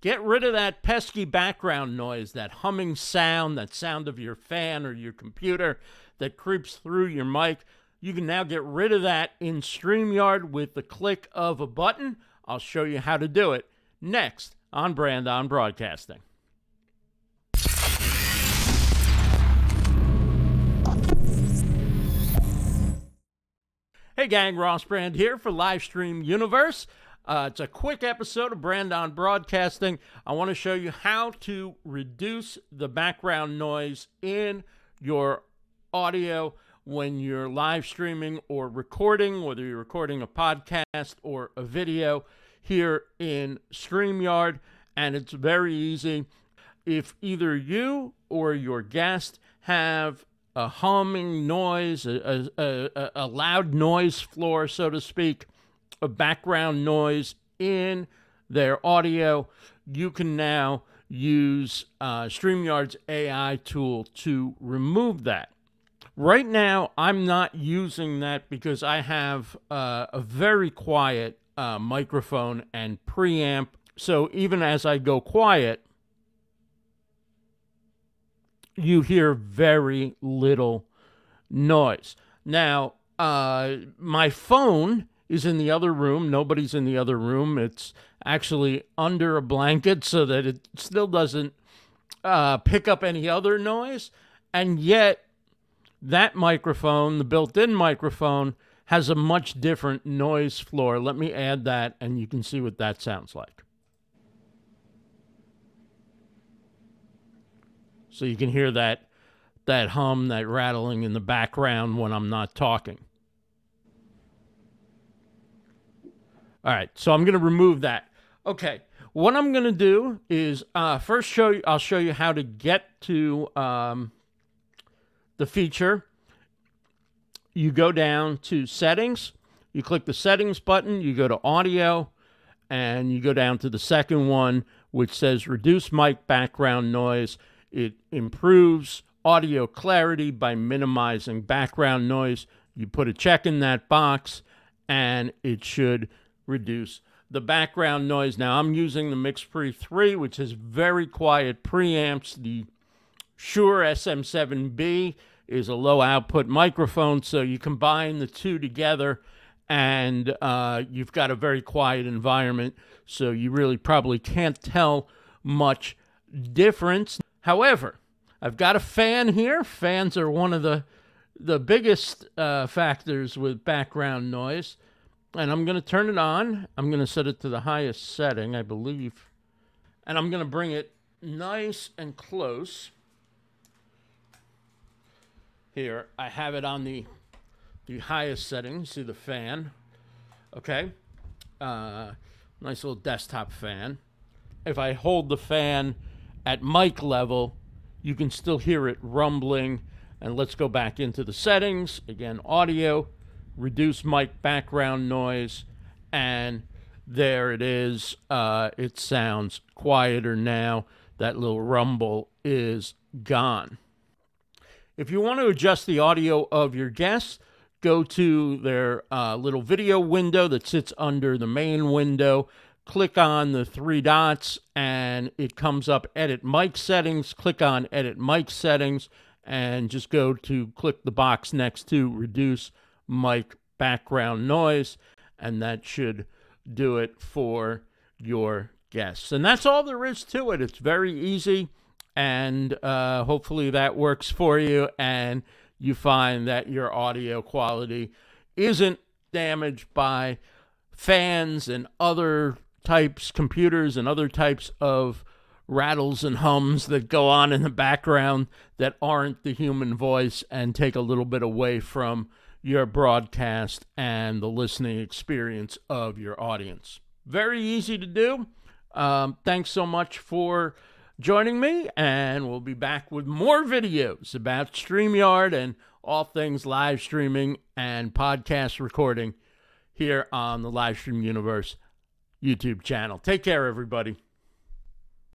Get rid of that pesky background noise, that humming sound, that sound of your fan or your computer that creeps through your mic. You can now get rid of that in StreamYard with the click of a button. I'll show you how to do it next on Brand on Broadcasting. Hey gang, Ross Brand here for Livestream Universe. Uh, it's a quick episode of Brand on Broadcasting. I want to show you how to reduce the background noise in your audio when you're live streaming or recording, whether you're recording a podcast or a video here in StreamYard. And it's very easy. If either you or your guest have a humming noise, a, a, a, a loud noise floor, so to speak, a background noise in their audio, you can now use uh, StreamYard's AI tool to remove that. Right now, I'm not using that because I have uh, a very quiet uh, microphone and preamp. So even as I go quiet, you hear very little noise. Now, uh, my phone is in the other room. Nobody's in the other room. It's actually under a blanket so that it still doesn't uh, pick up any other noise. And yet, that microphone, the built in microphone, has a much different noise floor. Let me add that, and you can see what that sounds like. So you can hear that that hum, that rattling in the background when I'm not talking. All right, so I'm going to remove that. Okay, what I'm going to do is uh, first show you. I'll show you how to get to um, the feature. You go down to settings. You click the settings button. You go to audio, and you go down to the second one, which says reduce mic background noise it improves audio clarity by minimizing background noise. You put a check in that box and it should reduce the background noise. Now I'm using the MixPre 3, which has very quiet preamps. The Shure SM7B is a low output microphone, so you combine the two together and uh, you've got a very quiet environment, so you really probably can't tell much difference. However, I've got a fan here. Fans are one of the the biggest uh, factors with background noise. And I'm going to turn it on. I'm going to set it to the highest setting, I believe. And I'm going to bring it nice and close. Here, I have it on the the highest setting. See the fan. Okay. Uh, nice little desktop fan. If I hold the fan at mic level, you can still hear it rumbling. And let's go back into the settings. Again, audio, reduce mic background noise, and there it is. Uh, it sounds quieter now. That little rumble is gone. If you want to adjust the audio of your guests, go to their uh, little video window that sits under the main window click on the three dots and it comes up edit mic settings. Click on edit mic settings and just go to click the box next to reduce mic background noise and that should do it for your guests. And that's all there is to it. It's very easy and uh, hopefully that works for you and you find that your audio quality isn't damaged by fans and other types, computers, and other types of rattles and hums that go on in the background that aren't the human voice and take a little bit away from your broadcast and the listening experience of your audience. Very easy to do. Um, thanks so much for joining me, and we'll be back with more videos about StreamYard and all things live streaming and podcast recording here on the Livestream Universe YouTube channel. Take care, everybody.